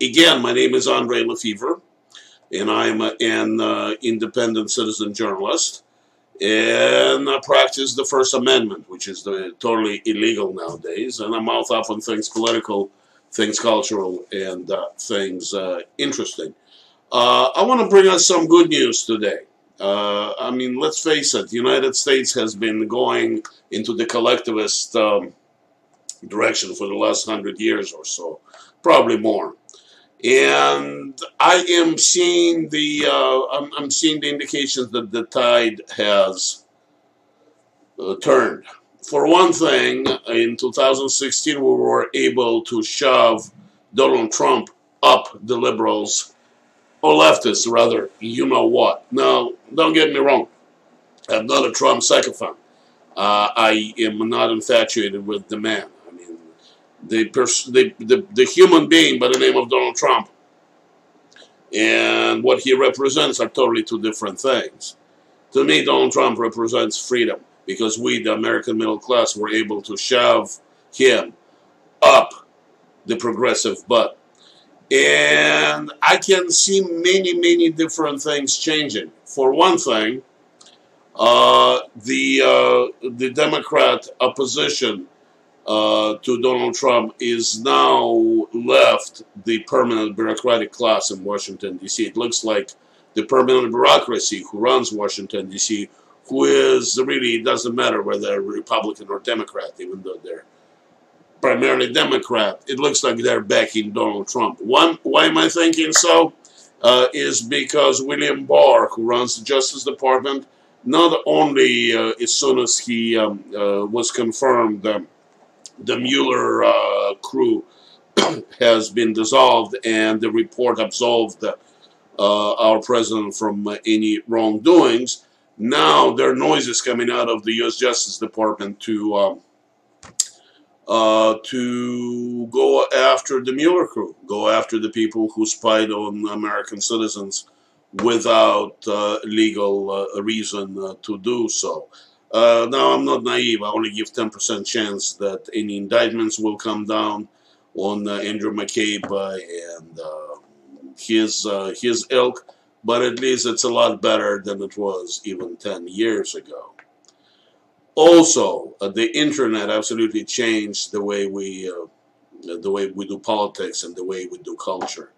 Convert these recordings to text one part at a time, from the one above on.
Again, my name is Andre Lefevre, and I'm an uh, independent citizen journalist. And I practice the First Amendment, which is the, totally illegal nowadays. And I mouth off on things political, things cultural, and uh, things uh, interesting. Uh, I want to bring us some good news today. Uh, I mean, let's face it, the United States has been going into the collectivist um, direction for the last hundred years or so, probably more. And I am seeing the uh, I'm, I'm, seeing the indications that the tide has uh, turned. For one thing, in 2016, we were able to shove Donald Trump up the liberals or leftists, rather, you know what. Now, don't get me wrong. I'm not a Trump sycophant. Uh, I am not infatuated with the man. The, the, the, the human being by the name of Donald Trump and what he represents are totally two different things. To me, Donald Trump represents freedom because we, the American middle class, were able to shove him up the progressive butt. And I can see many, many different things changing. For one thing, uh, the uh, the Democrat opposition uh, to Donald Trump is now left the permanent bureaucratic class in Washington D.C. It looks like the permanent bureaucracy who runs Washington D.C. who is really it doesn't matter whether Republican or Democrat, even though they're primarily Democrat, it looks like they're backing Donald Trump. One, why am I thinking so? Uh, is because William Barr, who runs the Justice Department, not only uh, as soon as he um, uh, was confirmed, um, the Mueller uh, crew has been dissolved and the report absolved uh, our president from any wrongdoings. Now there are noises coming out of the U.S. Justice Department to um, uh, to go after the Mueller crew, go after the people who spied on American citizens without uh, legal uh, reason to do so. Uh, now, I'm not naive. I only give 10% chance that any indictments will come down on uh, Andrew McCabe and his, his ilk, but at least it's a lot better than it was even 10 years ago. Also, uh, the internet absolutely changed the way we uh, the way we do politics and the way we do culture.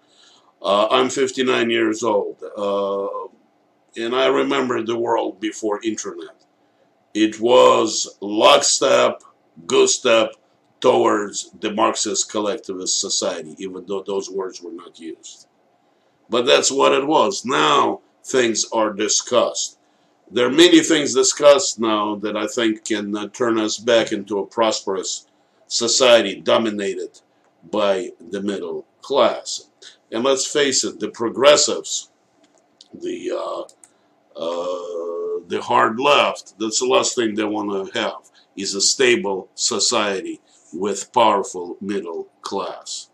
Uh, I'm 59 years old, uh, and I remember the world before internet. It was lockstep, good step towards the Marxist collectivist society, even though those words were not used. But that's what it was. Now things are discussed there are many things discussed now that I think can uh, turn us back into a prosperous society dominated by the middle class. And let's face it, the progressives, the uh, uh, the hard left, that's the last thing they want to have is a stable society with powerful middle class.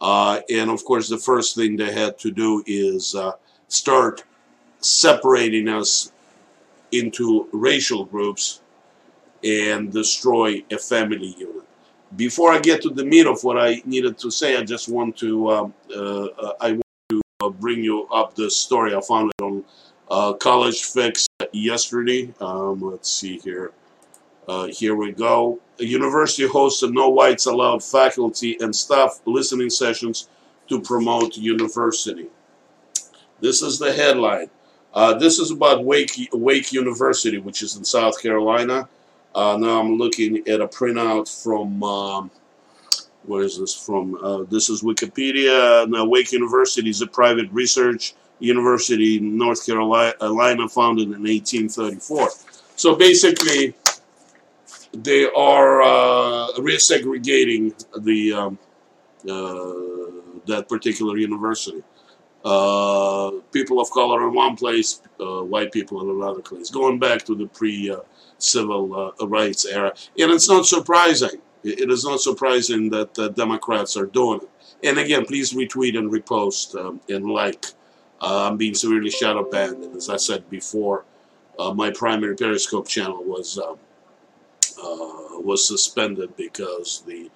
Uh, and of course, the first thing they had to do is uh, start separating us into racial groups and destroy a family unit. Before I get to the meat of what I needed to say, I just want to um, uh, uh I want to uh, bring you up the story I found it on uh, College Fix yesterday. Um, let's see here. Uh, here we go. University hosts a no whites allowed faculty and staff listening sessions to promote university. This is the headline. Uh, this is about Wake, Wake University, which is in South Carolina. Uh, now I'm looking at a printout from, um, where is this from? Uh, this is Wikipedia. Now, Wake University is a private research university in North Carolina, founded in 1834. So basically, they are uh, resegregating the um, uh, that particular university. Uh, people of color in one place, uh, white people in another place, going back to the pre-civil uh, rights era. And it's not surprising. It is not surprising that Democrats are doing it. And again, please retweet and repost um, and like. Uh, I'm being severely shadow banned, and as I said before, uh, my primary Periscope channel was was suspended because the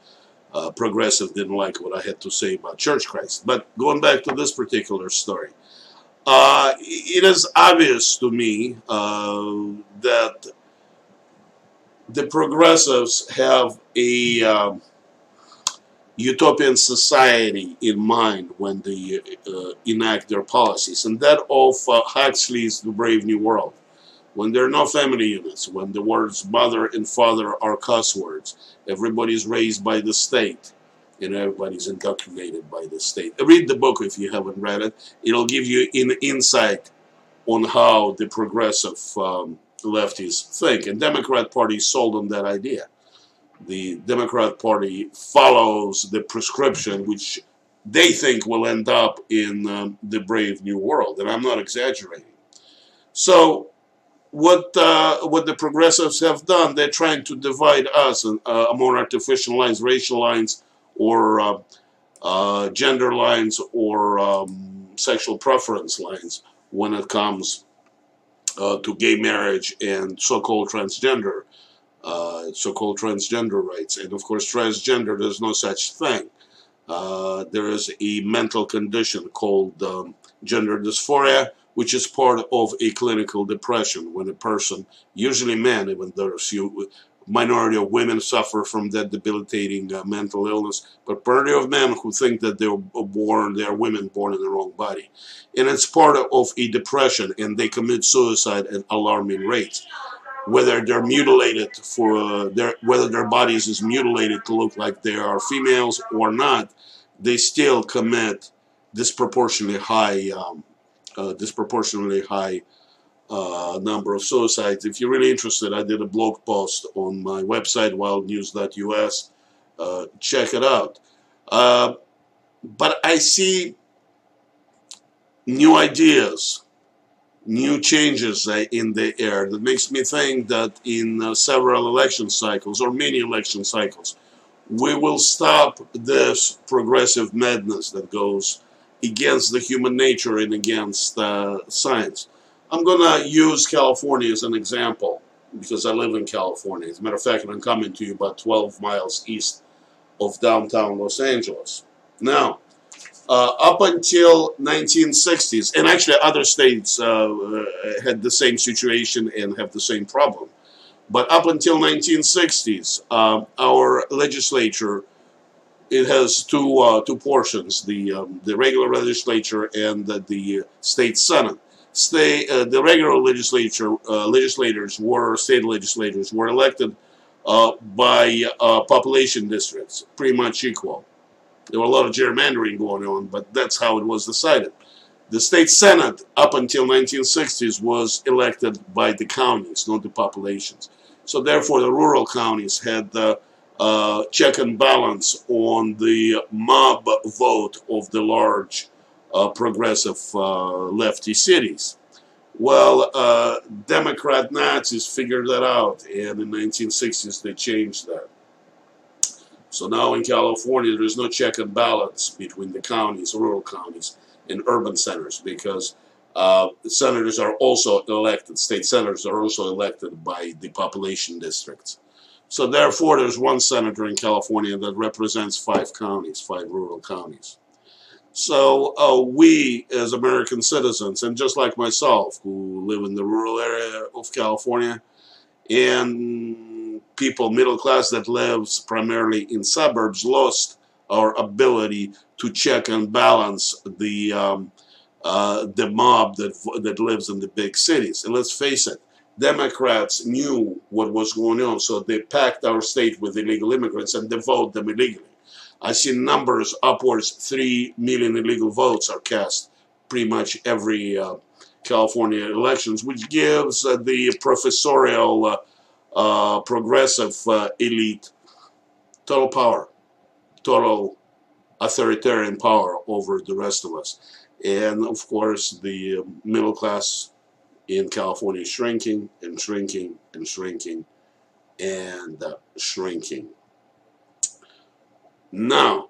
uh, progressive didn't like what I had to say about Church Christ. But going back to this particular story, uh, it is obvious to me uh, that the progressives have a um, utopian society in mind when they uh, enact their policies, and that of uh, Huxley's The Brave New World. When there are no family units, when the words mother and father are cuss words, everybody's raised by the state, and everybody's indoctrinated by the state. Read the book if you haven't read it. It'll give you an insight on how the progressive um, lefties think. And Democrat Party sold them that idea. The Democrat Party follows the prescription which they think will end up in um, the brave new world. And I'm not exaggerating. So what uh, what the progressives have done, they're trying to divide us uh, among artificial lines, racial lines, or uh, uh, gender lines, or um, sexual preference lines when it comes uh, to gay marriage and so-called transgender, uh, so-called transgender rights. And of course, transgender, there's no such thing. Uh, there is a mental condition called um, gender dysphoria, which is part of a clinical depression when a person, usually men, even though there's few minority of women suffer from that debilitating uh, mental illness, but plenty of men who think that they're born, they're women born in the wrong body. And it's part of a depression, and they commit suicide at alarming rates. Whether they're mutilated for uh, their, whether their bodies is mutilated to look like they are females or not, they still commit disproportionately high, um, uh, disproportionately high uh, number of suicides. If you're really interested, I did a blog post on my website, wildnews.us. Uh, check it out. Uh, but I see new ideas, new changes uh, in the air that makes me think that in uh, several election cycles or many election cycles, we will stop this progressive madness that goes against the human nature and against uh, science. I'm going to use California as an example because I live in California. As a matter of fact, I'm coming to you about 12 miles east of downtown Los Angeles. Now, uh, up until 1960s, and actually other states uh, uh, had the same situation and have the same problem. But up until 1960s, uh, our legislature it has two uh, two portions: the um, the regular legislature and the, the state senate state, uh, the regular legislature legislators were state legislators were elected by population districts, pretty much equal. There were a lot of gerrymandering going on, but that's how it was decided. The state senate, up until 1960s, was elected by the counties, not the populations. So therefore, the rural counties had the uh, check and balance on the mob vote of the large uh, progressive uh, lefty cities. Well, uh, Democrat Nazis figured that out, and in 1960s they changed that. So now in California, there's no check and balance between the counties, rural counties, and urban centers because uh, senators are also elected, state senators are also elected by the population districts. So therefore, there's one senator in California that represents five counties, five rural counties. So uh, we, as American citizens, and just like myself, who live in the rural area of California, and people middle class that lives primarily in suburbs, lost our ability to check and balance the um, uh, the mob that that lives in the big cities. And let's face it, Democrats knew what was going on, so they packed our state with illegal immigrants and they voted them illegally. I see numbers upwards 3 million illegal votes are cast pretty much every uh, California elections, which gives uh, the professorial uh, progressive uh, elite total power, total authoritarian power over the rest of us. And of course, the middle class in California shrinking and shrinking and shrinking and uh, shrinking. Now,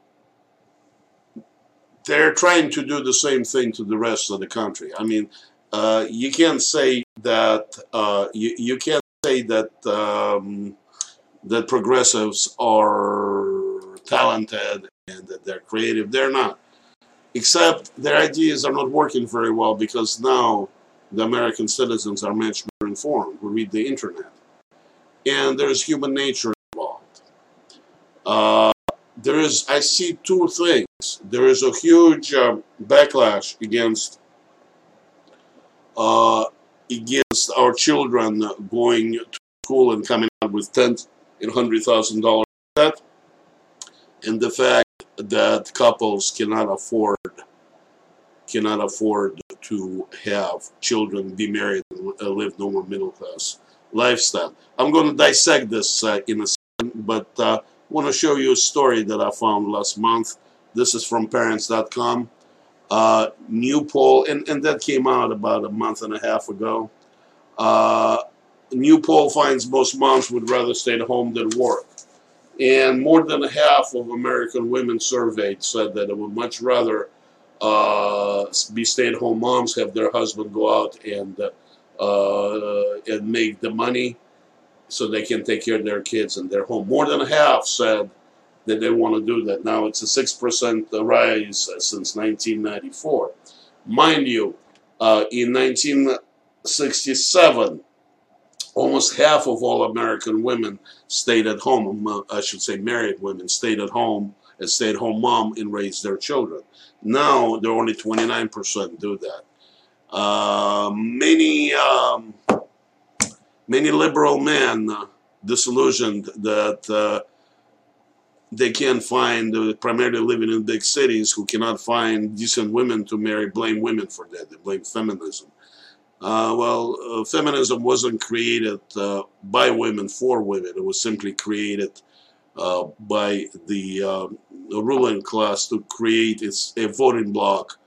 they're trying to do the same thing to the rest of the country. I mean, uh, you can't say that uh, you, you can't say that um, that progressives are talented and that they're creative. They're not. Except their ideas are not working very well because now the American citizens are much more informed. We read the internet. And there's human nature involved. Uh, there is, I see two things. There is a huge uh, backlash against uh, against our children going to school and coming out with ten and hundred thousand dollars debt, and the fact that couples cannot afford cannot afford to have children, be married, and live normal middle class lifestyle. I'm going to dissect this uh, in a second, but uh, I want to show you a story that I found last month. This is from parents.com. Uh, new poll, and, and that came out about a month and a half ago. Uh, new poll finds most moms would rather stay at home than work. And more than half of American women surveyed said that they would much rather uh, be stay-at-home moms, have their husband go out and uh, and make the money so they can take care of their kids and their home. More than half said that they want to do that. Now it's a 6% rise since 1994. Mind you, uh, in 1967, almost half of all American women stayed at home. Um, I should say married women stayed at home as stay-at-home mom and raised their children. Now, they're only 29% do that. Uh, many um, many liberal men uh, disillusioned that uh, they can't find, uh, primarily living in big cities, who cannot find decent women to marry, blame women for that. They blame feminism. Uh, well, uh, feminism wasn't created uh, by women for women. It was simply created uh, by the, the, ruling class to create its, a voting bloc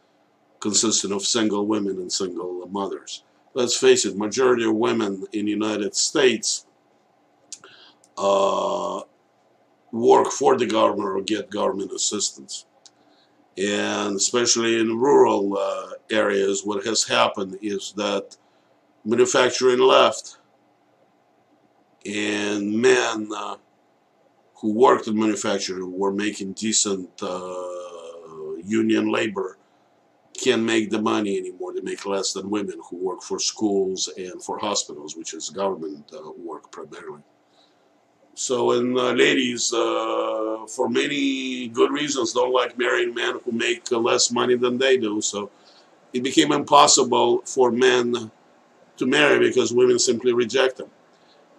consisting of single women and single mothers. Let's face it, majority of women in the United States uh, work for the government or get government assistance. And especially in rural uh, areas, what has happened is that manufacturing left and men uh, who worked in manufacturing were making decent uh, union labor can't make the money anymore. They make less than women who work for schools and for hospitals, which is government uh, work primarily. So, and uh, ladies, uh, for many good reasons, don't like marrying men who make less money than they do. So, it became impossible for men to marry because women simply reject them.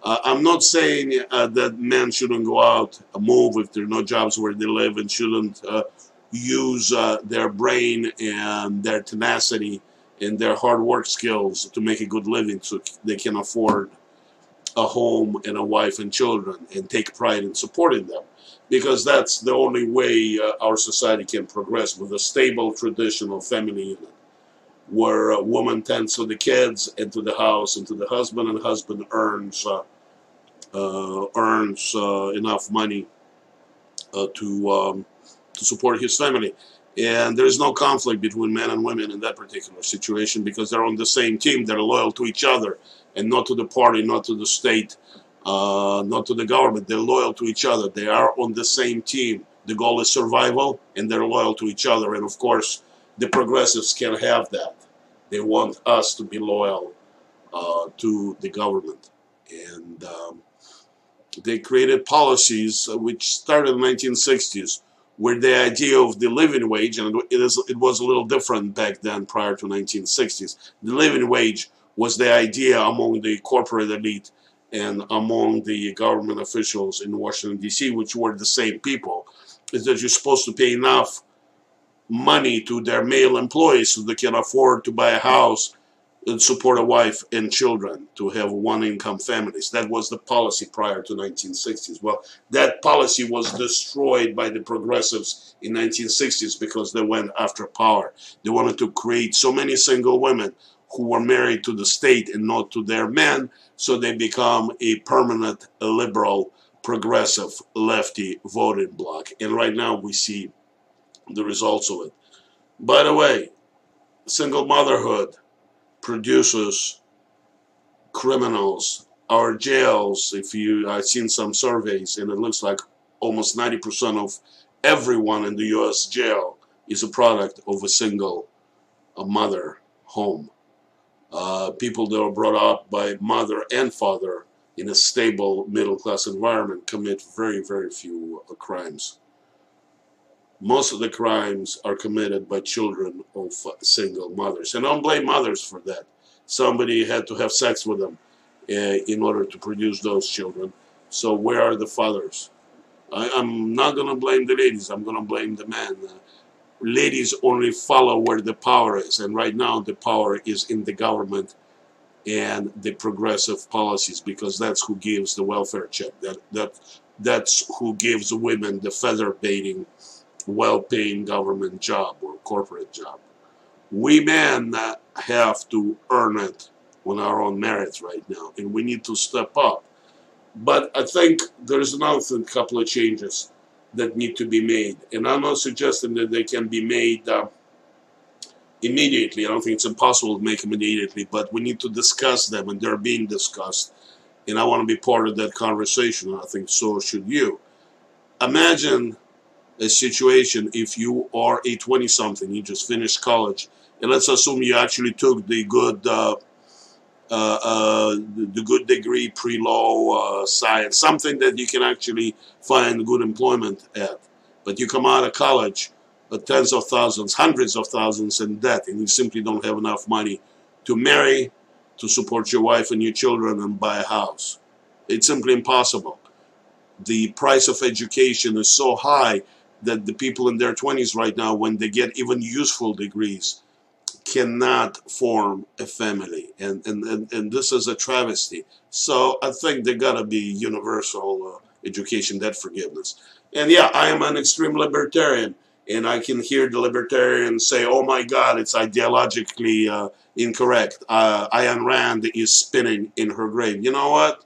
Uh, I'm not saying uh, that men shouldn't go out, uh, move if there are no jobs where they live, and shouldn't uh, use uh, their brain and their tenacity and their hard work skills to make a good living so they can afford a home and a wife and children and take pride in supporting them because that's the only way uh, our society can progress with a stable traditional family unit where a woman tends to the kids and to the house and to the husband and husband earns uh, uh, earns uh, enough money uh, to um, to support his family. And there is no conflict between men and women in that particular situation because they're on the same team. They're loyal to each other and not to the party, not to the state, uh, not to the government. They're loyal to each other. They are on the same team. The goal is survival, and they're loyal to each other. And of course, the progressives can have that. They want us to be loyal uh, to the government. And um, they created policies uh, which started in the 1960s where the idea of the living wage, and it, is, it was a little different back then prior to 1960s, the living wage was the idea among the corporate elite and among the government officials in Washington, D.C., which were the same people, is that you're supposed to pay enough money to their male employees so they can afford to buy a house and support a wife and children to have one income families. That was the policy prior to 1960s. Well, that policy was destroyed by the progressives in 1960s because they went after power. They wanted to create so many single women who were married to the state and not to their men, so they become a permanent liberal, progressive, lefty voting bloc. And right now we see the results of it. By the way, single motherhood produces criminals. Our jails, if you, I've seen some surveys, and it looks like almost 90% of everyone in the U.S. jail is a product of a single a mother home. Uh, people that are brought up by mother and father in a stable middle class environment commit very, very few uh, crimes. Most of the crimes are committed by children of uh, single mothers. And I don't blame mothers for that. Somebody had to have sex with them uh, in order to produce those children. So where are the fathers? I, am not going to blame the ladies. I'm going to blame the men. Ladies only follow where the power is. And right now the power is in the government and the progressive policies because that's who gives the welfare check. That that that's who gives women the featherbedding, well-paying government job or corporate job. We men have to earn it on our own merits right now, and we need to step up. But I think there's another couple of changes that need to be made, and I'm not suggesting that they can be made. Uh, immediately. I don't think it's impossible to make them immediately, but we need to discuss them, and they're being discussed. And I want to be part of that conversation. I think so should you. Imagine a situation if you are a 20 something, you just finished college, and let's assume you actually took the good. Uh, the good degree pre-law uh, science, something that you can actually find good employment at. But you come out of college tens of thousands, hundreds of thousands in debt, and you simply don't have enough money to marry, to support your wife and your children, and buy a house. It's simply impossible. The price of education is so high that the people in their 20s right now, when they get even useful degrees, cannot form a family. And, and, and, and this is a travesty. So I think there got to be universal uh, education debt forgiveness. And yeah, I am an extreme libertarian and I can hear the libertarians say, "Oh my God, it's ideologically uh, incorrect." Uh, Ayn Rand is spinning in her grave. You know what?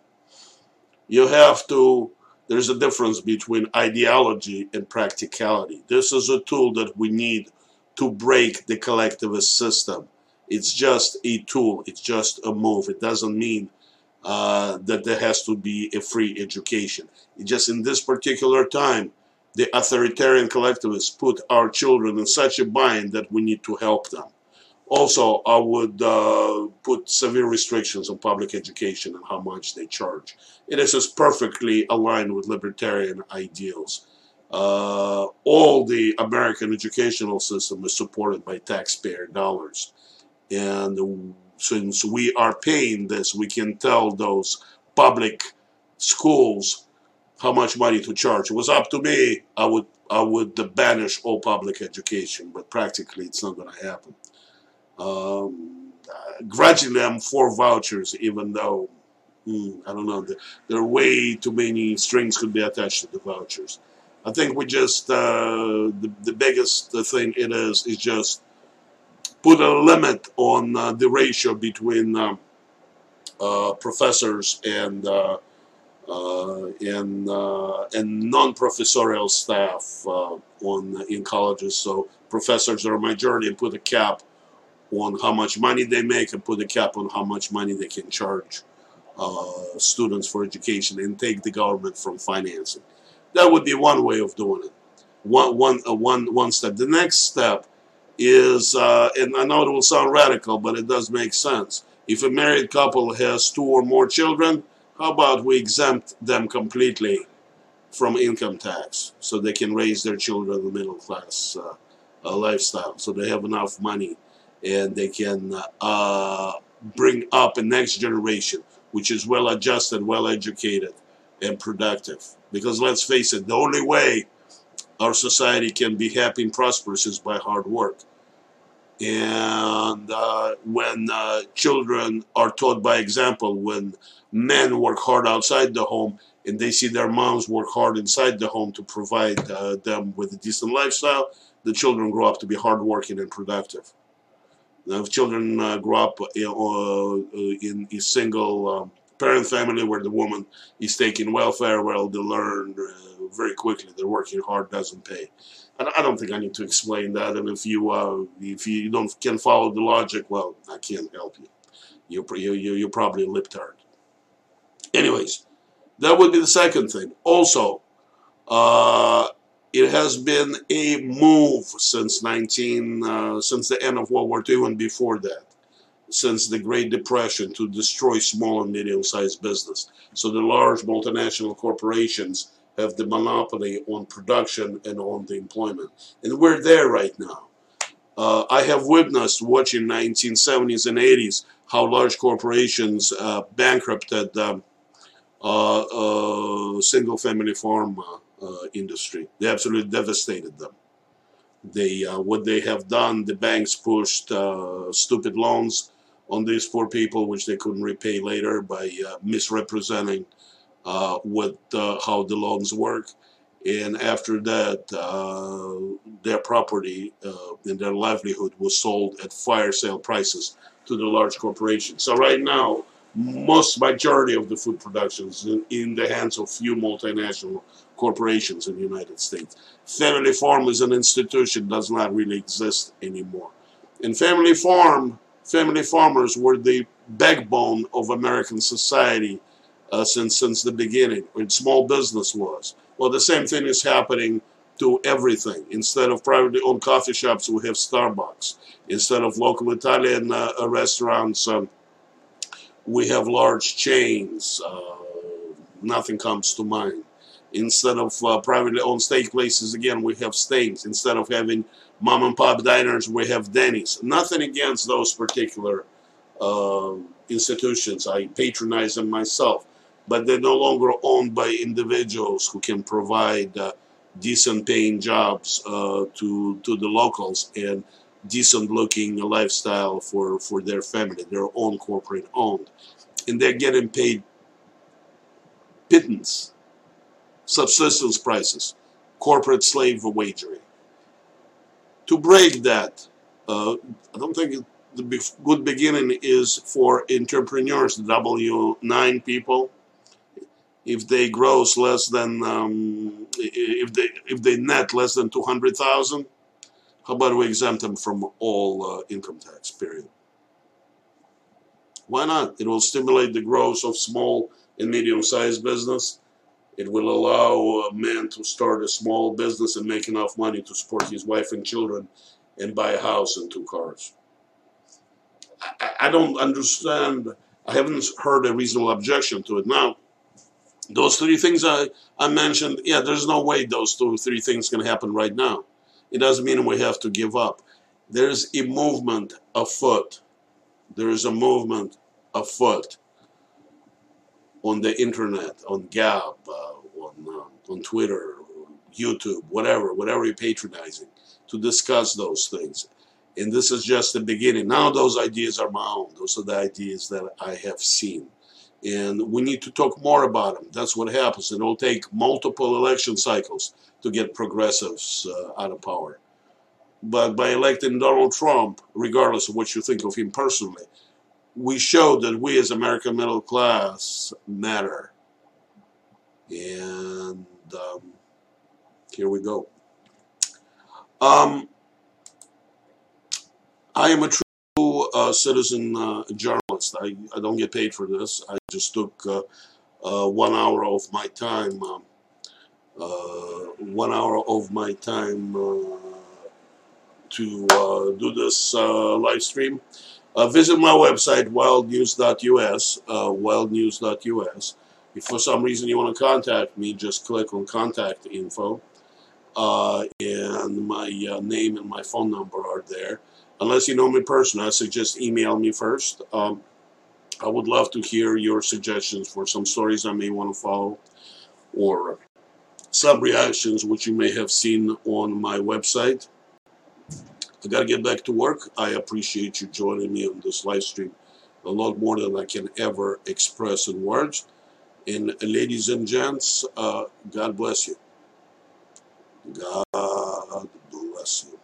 You have to. There's a difference between ideology and practicality. This is a tool that we need to break the collectivist system. It's just a tool. It's just a move. It doesn't mean uh, that there has to be a free education. It just in this particular time the authoritarian collectivists put our children in such a bind that we need to help them. Also, I would uh, put severe restrictions on public education and how much they charge. It is just perfectly aligned with libertarian ideals. Uh, all the American educational system is supported by taxpayer dollars. And since we are paying this, we can tell those public schools how much money to charge. It was up to me. I would I would banish all public education, but practically it's not going to happen. Um, I'm for vouchers, even though hmm, I don't know. There are way too many strings could be attached to the vouchers. I think we just uh, the the biggest thing it is is just put a limit on uh, the ratio between um, uh, professors and uh, uh, and uh, and non-professorial staff on in colleges. So professors are a majority and put a cap on how much money they make and put a cap on how much money they can charge students for education and take the government from financing. That would be one way of doing it. One, one, uh, one, one step. The next step is, uh, and I know it will sound radical, but it does make sense. If a married couple has two or more children, how about we exempt them completely from income tax so they can raise their children in the middle class uh, uh, lifestyle so they have enough money and they can uh, bring up a next generation which is well adjusted, well educated, and productive. Because let's face it, the only way our society can be happy and prosperous is by hard work. And uh, when uh, children are taught by example, when men work hard outside the home and they see their moms work hard inside the home to provide uh, them with a decent lifestyle, the children grow up to be hardworking and productive. Now, if children uh, grow up uh, uh, in a single um, parent family where the woman is taking welfare, well, they learn very quickly that working hard doesn't pay. I don't think I need to explain that. And if you uh, if you don't can follow the logic, well, I can't help you. You're you you're probably a libtard. Anyways, that would be the second thing. Also, Uh, it has been a move since 19 uh, since the end of World War II and before that, since the Great Depression, to destroy small and medium-sized business. So the large multinational corporations have the monopoly on production and on the employment, and we're there right now. Uh, I have witnessed watching 1970s and 80s how large corporations uh, bankrupted um, uh, uh single-family farm uh, industry. They absolutely devastated them. They uh, what they have done. The banks pushed stupid loans on these poor people, which they couldn't repay later by uh, misrepresenting uh, what uh, how the loans work. And after that, their property and their livelihood was sold at fire sale prices to the large corporations. So right now, most majority of the food production is in, in the hands of few multinational corporations in the United States. Family farm as an institution does not really exist anymore. And family farm, family farmers were the backbone of American society uh, since since the beginning, when small business was. Well, the same thing is happening to everything. Instead of privately owned coffee shops, we have Starbucks. Instead of local Italian uh, restaurants, um, we have large chains. Uh, nothing comes to mind. Instead of uh, privately owned steak places, again, we have steaks. Instead of having mom and pop diners, we have Denny's. Nothing against those particular uh, institutions. I patronize them myself. But they're no longer owned by individuals who can provide uh, decent paying jobs uh, to, to the locals and decent looking lifestyle for, for their family, their own corporate owned. And they're getting paid pittance, subsistence prices, corporate slave wagering. To break that, uh, I don't think the good beginning is for entrepreneurs, W9 people. If they gross less than, um, if they if they net less than 200,000, how about we exempt them from all uh, income tax, period? Why not? It will stimulate the growth of small and medium-sized business. It will allow a man to start a small business and make enough money to support his wife and children and buy a house and two cars. I, I don't understand. I haven't heard a reasonable objection to it. Now, those three things I, I mentioned, yeah, there's no way those two, three things can happen right now. It doesn't mean we have to give up. There's a movement afoot. There is a movement afoot on the internet, on Gab, uh, on, uh, on Twitter, YouTube, whatever, whatever you're patronizing, to discuss those things. And this is just the beginning. Now those ideas are my own. Those are the ideas that I have seen. And we need to talk more about them. That's what happens. It will take multiple election cycles to get progressives uh, out of power. But by electing Donald Trump, regardless of what you think of him personally, we showed that we as American middle class matter. And um, here we go. Um, I am a true uh, citizen uh, journalist. I, I don't get paid for this. I just took uh, uh one hour of my time um, uh, one hour of my time uh, to do this live stream. Visit my website, wildnews.us, wildnews.us. If for some reason you want to contact me, just click on contact info. Uh, and my uh, name and my phone number are there. Unless you know me personally, I suggest email me first. Um, I would love to hear your suggestions for some stories I may want to follow or some reactions which you may have seen on my website. I got to get back to work. I appreciate you joining me on this live stream a lot more than I can ever express in words. And ladies and gents, uh, God bless you. God bless you.